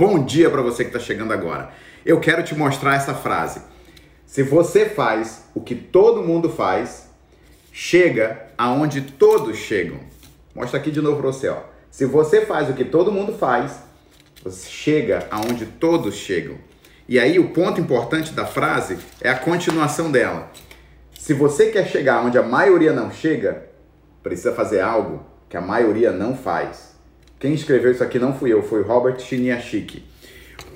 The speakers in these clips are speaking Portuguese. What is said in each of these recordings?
Bom dia para você que está chegando agora. Eu quero te mostrar essa frase. Se você faz o que todo mundo faz, chega aonde todos chegam. Mostra aqui de novo para você, ó. Se você faz o que todo mundo faz, você chega aonde todos chegam. E aí o ponto importante da frase é a continuação dela. Se você quer chegar onde a maioria não chega, precisa fazer algo que a maioria não faz. Quem escreveu isso aqui não fui eu, foi Robert Chiniachik.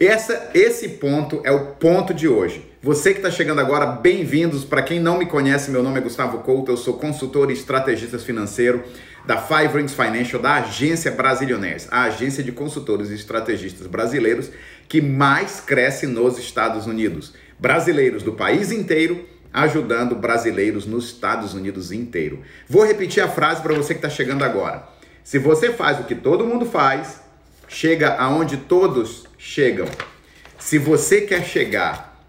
Essa, esse ponto é o ponto de hoje. Você que está chegando agora, bem-vindos. Para quem não me conhece, meu nome é Gustavo Couto, eu sou consultor e estrategista financeiro da Five Rings Financial, da agência Brasilionaires, a agência de consultores e estrategistas brasileiros que mais cresce nos Estados Unidos. Brasileiros do país inteiro ajudando brasileiros nos Estados Unidos inteiro. Vou repetir a frase para você que está chegando agora. Se você faz o que todo mundo faz, chega aonde todos chegam. Se você quer chegar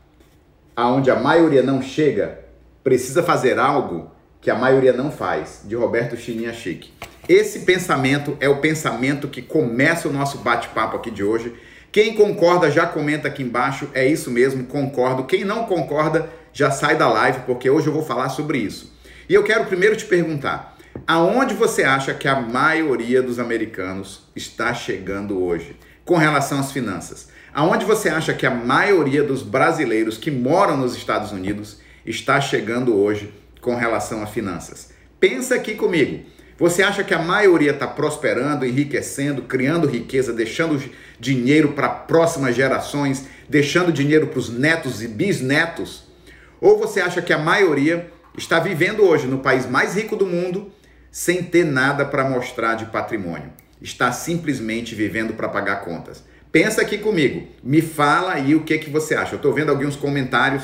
aonde a maioria não chega, precisa fazer algo que a maioria não faz, de Roberto Chininha Chique. Esse pensamento é o pensamento que começa o nosso bate-papo aqui de hoje. Quem concorda já comenta aqui embaixo, é isso mesmo, concordo. Quem não concorda já sai da live, porque hoje eu vou falar sobre isso. E eu quero primeiro te perguntar: Aonde você acha que a maioria dos americanos está chegando hoje com relação às finanças? Aonde você acha que a maioria dos brasileiros que moram nos Estados Unidos está chegando hoje com relação a finanças? Pensa aqui comigo. Você acha que a maioria está prosperando, enriquecendo, criando riqueza, deixando dinheiro para próximas gerações, deixando dinheiro para os netos e bisnetos? Ou você acha que a maioria está vivendo hoje no país mais rico do mundo, sem ter nada para mostrar de patrimônio. Está simplesmente vivendo para pagar contas. Pensa aqui comigo, me fala aí o que, que você acha. Eu estou vendo alguns comentários,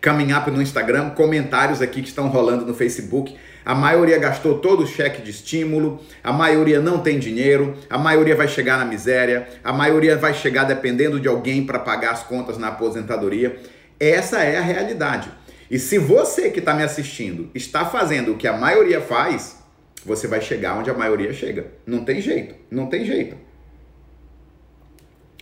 coming up no Instagram, comentários aqui que estão rolando no Facebook. A maioria gastou todo o cheque de estímulo, a maioria não tem dinheiro, a maioria vai chegar na miséria, a maioria vai chegar dependendo de alguém para pagar as contas na aposentadoria. Essa é a realidade. E se você que está me assistindo está fazendo o que a maioria faz, você vai chegar onde a maioria chega. Não tem jeito, não tem jeito.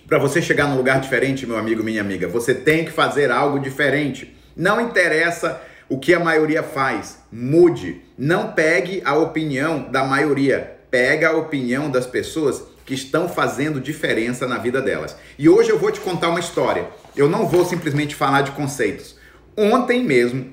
Para você chegar num lugar diferente, meu amigo, minha amiga, você tem que fazer algo diferente. Não interessa o que a maioria faz, mude. Não pegue a opinião da maioria, pega a opinião das pessoas que estão fazendo diferença na vida delas. E hoje eu vou te contar uma história. Eu não vou simplesmente falar de conceitos. Ontem mesmo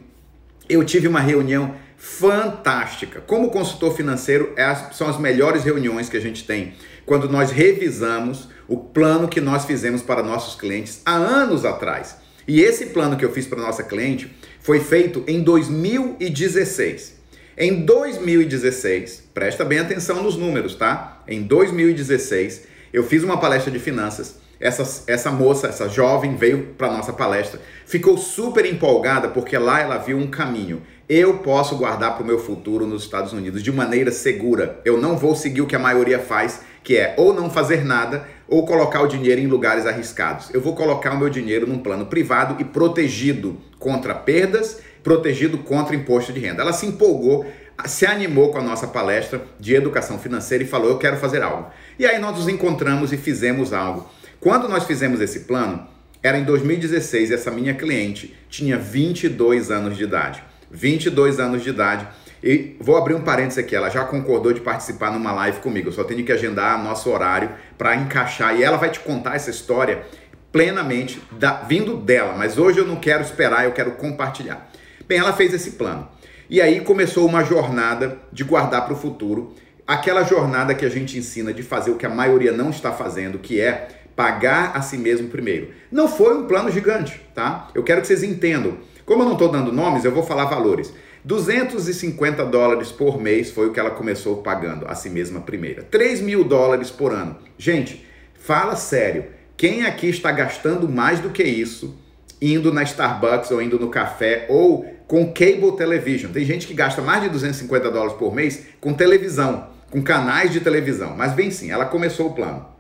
eu tive uma reunião fantástica. Como consultor financeiro, é são as melhores reuniões que a gente tem quando nós revisamos o plano que nós fizemos para nossos clientes há anos atrás. E esse plano que eu fiz para nossa cliente foi feito em 2016. Em 2016, presta bem atenção nos números, tá? Em 2016, eu fiz uma palestra de finanças essa, essa moça, essa jovem, veio para nossa palestra, ficou super empolgada porque lá ela viu um caminho. Eu posso guardar para o meu futuro nos Estados Unidos de maneira segura. Eu não vou seguir o que a maioria faz, que é ou não fazer nada ou colocar o dinheiro em lugares arriscados. Eu vou colocar o meu dinheiro num plano privado e protegido contra perdas, protegido contra imposto de renda. Ela se empolgou, se animou com a nossa palestra de educação financeira e falou: Eu quero fazer algo. E aí nós nos encontramos e fizemos algo. Quando nós fizemos esse plano, era em 2016 e essa minha cliente tinha 22 anos de idade. 22 anos de idade. E vou abrir um parênteses aqui, ela já concordou de participar numa live comigo. Eu só tenho que agendar nosso horário para encaixar e ela vai te contar essa história plenamente da, vindo dela, mas hoje eu não quero esperar, eu quero compartilhar. Bem, ela fez esse plano. E aí começou uma jornada de guardar para o futuro, aquela jornada que a gente ensina de fazer o que a maioria não está fazendo, que é pagar a si mesmo primeiro. Não foi um plano gigante, tá? Eu quero que vocês entendam. Como eu não estou dando nomes, eu vou falar valores. 250 dólares por mês foi o que ela começou pagando a si mesma primeira. 3 mil dólares por ano. Gente, fala sério. Quem aqui está gastando mais do que isso indo na Starbucks ou indo no café ou com cable television? Tem gente que gasta mais de 250 dólares por mês com televisão, com canais de televisão. Mas bem sim, ela começou o plano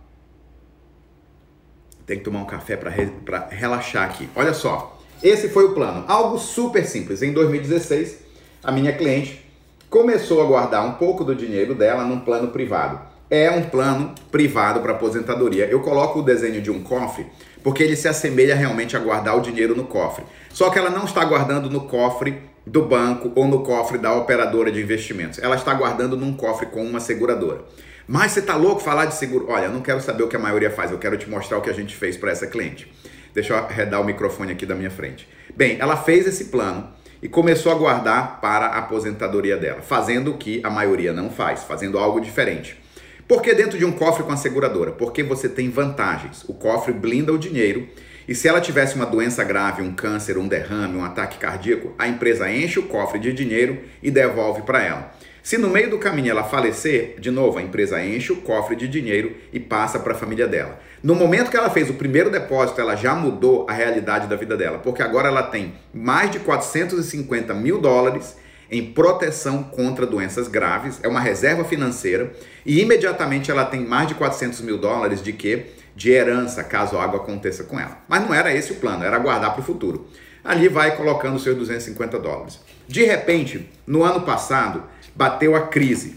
tem que tomar um café para re, relaxar aqui. Olha só, esse foi o plano. Algo super simples. Em 2016, a minha cliente começou a guardar um pouco do dinheiro dela num plano privado. é um plano privado para aposentadoria. Eu coloco o desenho de um cofre porque ele se assemelha realmente a guardar o dinheiro no cofre. Só que ela não está guardando no cofre do banco ou no cofre da operadora de investimentos. Ela está guardando num cofre com uma seguradora. Mas você tá louco falar de seguro? Olha, não quero saber o que a maioria faz, eu quero te mostrar o que a gente fez para essa cliente. Deixa eu arredar o microfone aqui da minha frente. Bem, ela fez esse plano e começou a guardar para a aposentadoria dela, fazendo o que a maioria não faz, fazendo algo diferente. Por que dentro de um cofre com a seguradora? Porque você tem vantagens. O cofre blinda o dinheiro e se ela tivesse uma doença grave, um câncer, um derrame, um ataque cardíaco, a empresa enche o cofre de dinheiro e devolve para ela. Se no meio do caminho ela falecer, de novo, a empresa enche o cofre de dinheiro e passa para a família dela. No momento que ela fez o primeiro depósito, ela já mudou a realidade da vida dela, porque agora ela tem mais de 450 mil dólares em proteção contra doenças graves, é uma reserva financeira, e imediatamente ela tem mais de 400 mil dólares de quê? De herança, caso algo aconteça com ela. Mas não era esse o plano, era guardar para o futuro. Ali vai colocando seus 250 dólares. De repente, no ano passado, bateu a crise.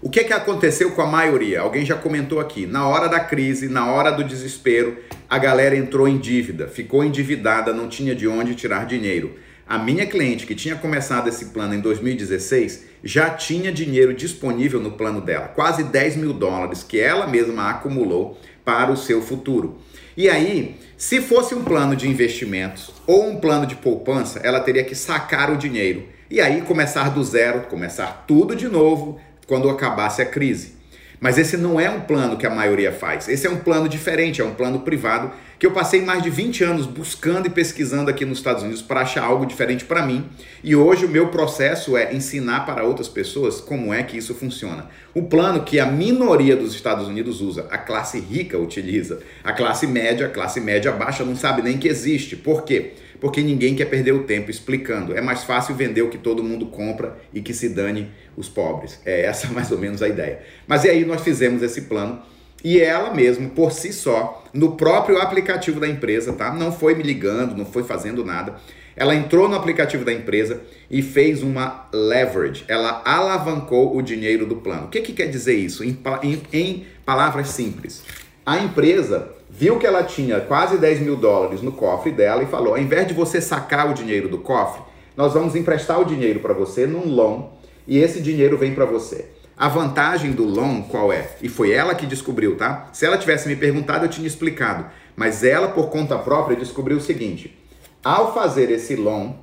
O que, que aconteceu com a maioria? Alguém já comentou aqui. Na hora da crise, na hora do desespero, a galera entrou em dívida, ficou endividada, não tinha de onde tirar dinheiro. A minha cliente, que tinha começado esse plano em 2016, já tinha dinheiro disponível no plano dela, quase 10 mil dólares, que ela mesma acumulou para o seu futuro. E aí, se fosse um plano de investimentos ou um plano de poupança, ela teria que sacar o dinheiro e aí começar do zero, começar tudo de novo quando acabasse a crise. Mas esse não é um plano que a maioria faz. Esse é um plano diferente, é um plano privado que eu passei mais de 20 anos buscando e pesquisando aqui nos Estados Unidos para achar algo diferente para mim. E hoje o meu processo é ensinar para outras pessoas como é que isso funciona. O plano que a minoria dos Estados Unidos usa, a classe rica utiliza, a classe média, a classe média baixa não sabe nem que existe. Por quê? Porque ninguém quer perder o tempo explicando. É mais fácil vender o que todo mundo compra e que se dane os pobres. É essa mais ou menos a ideia. Mas e aí nós fizemos esse plano e ela mesma, por si só, no próprio aplicativo da empresa, tá? Não foi me ligando, não foi fazendo nada. Ela entrou no aplicativo da empresa e fez uma leverage. Ela alavancou o dinheiro do plano. O que, que quer dizer isso? Em, em, em palavras simples. A empresa viu que ela tinha quase 10 mil dólares no cofre dela e falou: ao invés de você sacar o dinheiro do cofre, nós vamos emprestar o dinheiro para você num loan e esse dinheiro vem para você. A vantagem do loan qual é? E foi ela que descobriu, tá? Se ela tivesse me perguntado, eu tinha explicado. Mas ela, por conta própria, descobriu o seguinte: ao fazer esse loan,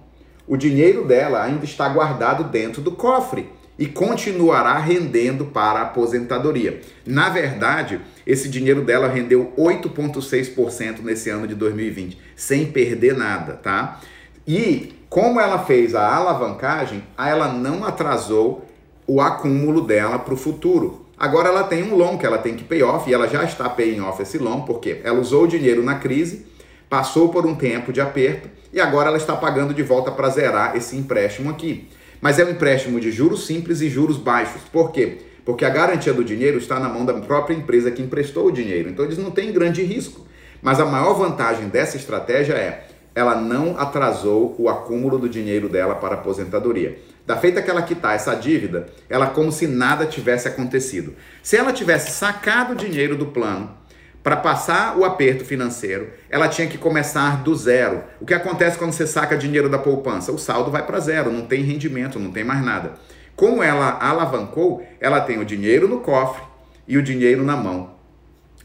o dinheiro dela ainda está guardado dentro do cofre e continuará rendendo para a aposentadoria. Na verdade, esse dinheiro dela rendeu 8,6% nesse ano de 2020, sem perder nada, tá? E como ela fez a alavancagem, ela não atrasou o acúmulo dela para o futuro. Agora ela tem um loan que ela tem que pay off e ela já está paying off esse loan, porque ela usou o dinheiro na crise, passou por um tempo de aperto e agora ela está pagando de volta para zerar esse empréstimo aqui. Mas é um empréstimo de juros simples e juros baixos. Por quê? Porque a garantia do dinheiro está na mão da própria empresa que emprestou o dinheiro. Então eles não têm grande risco. Mas a maior vantagem dessa estratégia é ela não atrasou o acúmulo do dinheiro dela para a aposentadoria. Da feita que ela quitar essa dívida, ela como se nada tivesse acontecido. Se ela tivesse sacado o dinheiro do plano, para passar o aperto financeiro, ela tinha que começar do zero. O que acontece quando você saca dinheiro da poupança? O saldo vai para zero, não tem rendimento, não tem mais nada. Como ela alavancou, ela tem o dinheiro no cofre e o dinheiro na mão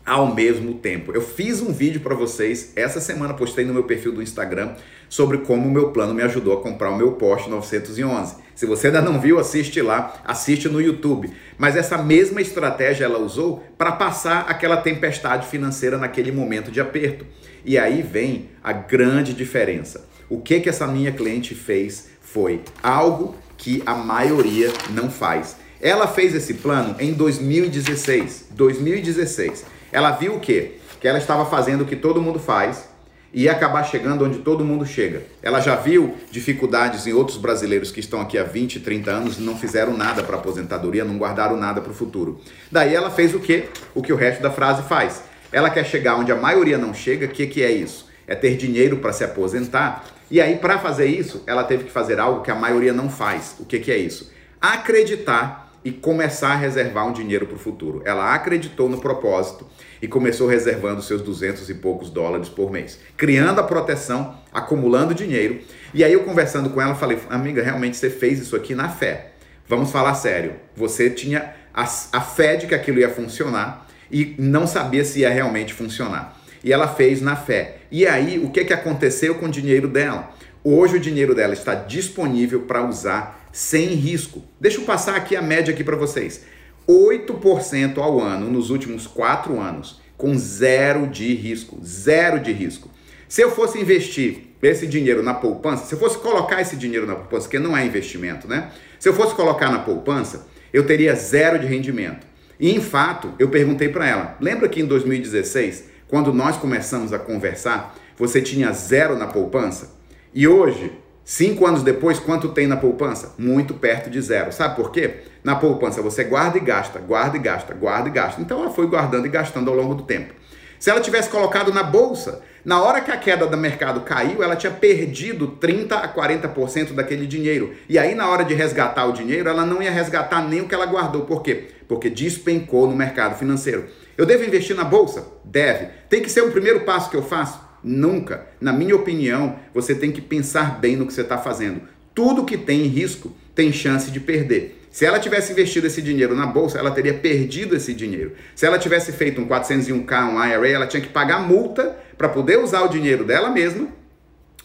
ao mesmo tempo. Eu fiz um vídeo para vocês essa semana, postei no meu perfil do Instagram sobre como o meu plano me ajudou a comprar o meu Porsche 911. Se você ainda não viu, assiste lá, assiste no YouTube. Mas essa mesma estratégia ela usou para passar aquela tempestade financeira naquele momento de aperto. E aí vem a grande diferença. O que que essa minha cliente fez foi algo que a maioria não faz. Ela fez esse plano em 2016. 2016. Ela viu o quê? Que ela estava fazendo o que todo mundo faz, e ia acabar chegando onde todo mundo chega. Ela já viu dificuldades em outros brasileiros que estão aqui há 20, 30 anos e não fizeram nada para aposentadoria, não guardaram nada para o futuro. Daí ela fez o quê? O que o resto da frase faz. Ela quer chegar onde a maioria não chega. O que, que é isso? É ter dinheiro para se aposentar. E aí, para fazer isso, ela teve que fazer algo que a maioria não faz. O que, que é isso? Acreditar e começar a reservar um dinheiro para o futuro. Ela acreditou no propósito e começou reservando seus 200 e poucos dólares por mês, criando a proteção, acumulando dinheiro. E aí eu conversando com ela, falei: "Amiga, realmente você fez isso aqui na fé. Vamos falar sério. Você tinha a, a fé de que aquilo ia funcionar e não sabia se ia realmente funcionar. E ela fez na fé. E aí, o que, que aconteceu com o dinheiro dela? Hoje o dinheiro dela está disponível para usar sem risco. Deixa eu passar aqui a média aqui para vocês. 8% ao ano nos últimos 4 anos, com zero de risco. Zero de risco. Se eu fosse investir esse dinheiro na poupança, se eu fosse colocar esse dinheiro na poupança, que não é investimento, né? Se eu fosse colocar na poupança, eu teria zero de rendimento. E em fato, eu perguntei para ela: lembra que em 2016, quando nós começamos a conversar, você tinha zero na poupança? E hoje, cinco anos depois, quanto tem na poupança? Muito perto de zero. Sabe por quê? Na poupança você guarda e gasta, guarda e gasta, guarda e gasta. Então ela foi guardando e gastando ao longo do tempo. Se ela tivesse colocado na bolsa, na hora que a queda do mercado caiu, ela tinha perdido 30 a 40% daquele dinheiro. E aí, na hora de resgatar o dinheiro, ela não ia resgatar nem o que ela guardou. Por quê? Porque despencou no mercado financeiro. Eu devo investir na bolsa? Deve. Tem que ser o primeiro passo que eu faço? Nunca. Na minha opinião, você tem que pensar bem no que você está fazendo. Tudo que tem risco tem chance de perder. Se ela tivesse investido esse dinheiro na bolsa, ela teria perdido esse dinheiro. Se ela tivesse feito um 401k, um IRA, ela tinha que pagar multa para poder usar o dinheiro dela mesma,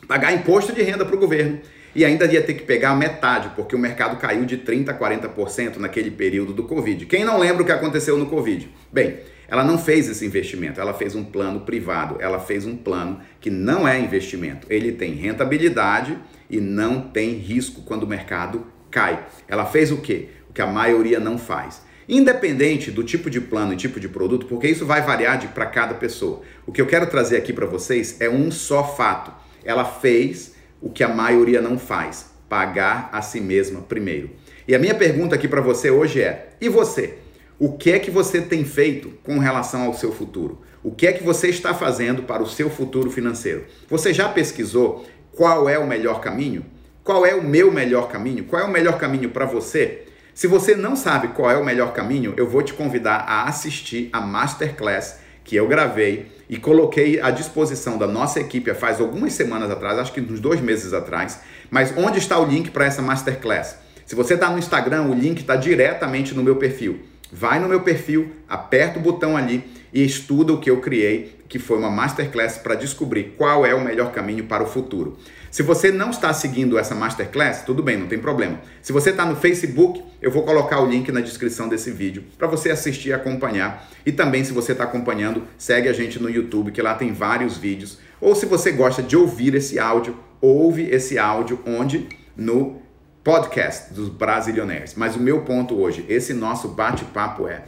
pagar imposto de renda para o governo e ainda ia ter que pegar metade, porque o mercado caiu de 30% a 40% naquele período do Covid. Quem não lembra o que aconteceu no Covid? Bem, ela não fez esse investimento, ela fez um plano privado, ela fez um plano que não é investimento. Ele tem rentabilidade e não tem risco quando o mercado cai. Ela fez o quê? O que a maioria não faz. Independente do tipo de plano e tipo de produto, porque isso vai variar para cada pessoa. O que eu quero trazer aqui para vocês é um só fato. Ela fez o que a maioria não faz: pagar a si mesma primeiro. E a minha pergunta aqui para você hoje é: e você? O que é que você tem feito com relação ao seu futuro? O que é que você está fazendo para o seu futuro financeiro? Você já pesquisou qual é o melhor caminho? Qual é o meu melhor caminho? Qual é o melhor caminho para você? Se você não sabe qual é o melhor caminho, eu vou te convidar a assistir a masterclass que eu gravei e coloquei à disposição da nossa equipe faz algumas semanas atrás, acho que uns dois meses atrás. Mas onde está o link para essa masterclass? Se você está no Instagram, o link está diretamente no meu perfil. Vai no meu perfil, aperta o botão ali e estuda o que eu criei, que foi uma masterclass para descobrir qual é o melhor caminho para o futuro. Se você não está seguindo essa masterclass, tudo bem, não tem problema. Se você está no Facebook, eu vou colocar o link na descrição desse vídeo para você assistir e acompanhar. E também, se você está acompanhando, segue a gente no YouTube, que lá tem vários vídeos. Ou se você gosta de ouvir esse áudio, ouve esse áudio onde? No podcast dos Brasilionaires. Mas o meu ponto hoje, esse nosso bate-papo é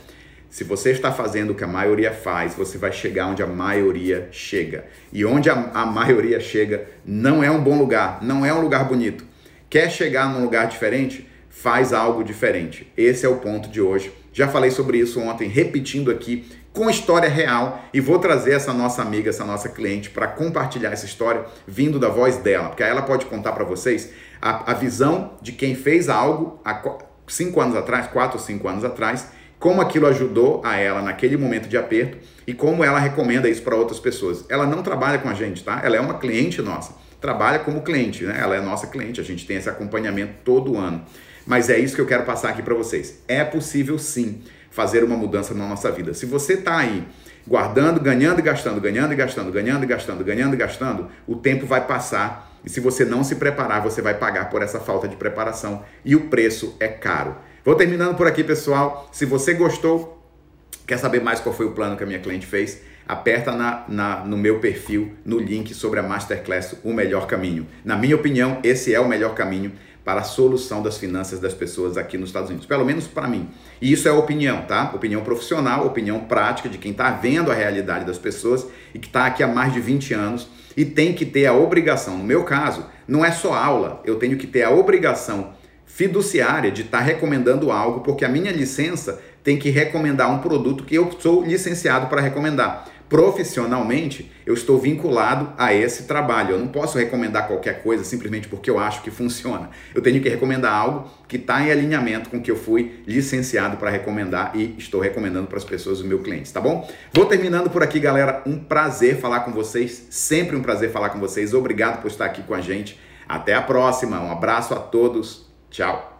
se você está fazendo o que a maioria faz, você vai chegar onde a maioria chega. E onde a, a, maioria chega não é um bom lugar, não é um lugar bonito. Quer chegar num lugar diferente? Faz algo diferente. Esse é o ponto de hoje. Já falei sobre isso ontem, repetindo aqui com história real e vou trazer essa nossa amiga, essa nossa cliente para compartilhar essa história vindo da voz dela, porque ela pode contar para vocês a, a visão de quem fez algo há cinco anos atrás, quatro ou cinco anos atrás como aquilo ajudou a ela naquele momento de aperto e como ela recomenda isso para outras pessoas. Ela não trabalha com a gente, tá? Ela é uma cliente nossa. Trabalha como cliente, né? Ela é nossa cliente. A gente tem esse acompanhamento todo ano. Mas é isso que eu quero passar aqui para vocês. É possível sim fazer uma mudança na nossa vida. Se você está aí guardando, ganhando e gastando, ganhando e gastando, ganhando e gastando, ganhando e gastando, o tempo vai passar e se você não se preparar, você vai pagar por essa falta de preparação e o preço é caro. Vou terminando por aqui, pessoal. Se você gostou, quer saber mais qual foi o plano que a minha cliente fez, aperta na, na, no meu perfil, no link sobre a Masterclass O Melhor Caminho. Na minha opinião, esse é o melhor caminho para a solução das finanças das pessoas aqui nos Estados Unidos, pelo menos para mim. E isso é opinião, tá? Opinião profissional, opinião prática de quem está vendo a realidade das pessoas e que está aqui há mais de 20 anos e tem que ter a obrigação. No meu caso, não é só aula, eu tenho que ter a obrigação fiduciária de estar tá recomendando algo, porque a minha licença tem que recomendar um produto que eu sou licenciado para recomendar. Profissionalmente, eu estou vinculado a esse trabalho. Eu não posso recomendar qualquer coisa simplesmente porque eu acho que funciona. Eu tenho que recomendar algo que está em alinhamento com o que eu fui licenciado para recomendar e estou recomendando para as pessoas, os meus clientes, tá bom? Vou terminando por aqui, galera. Um prazer falar com vocês, sempre um prazer falar com vocês. Obrigado por estar aqui com a gente. Até a próxima. Um abraço a todos. Tchau.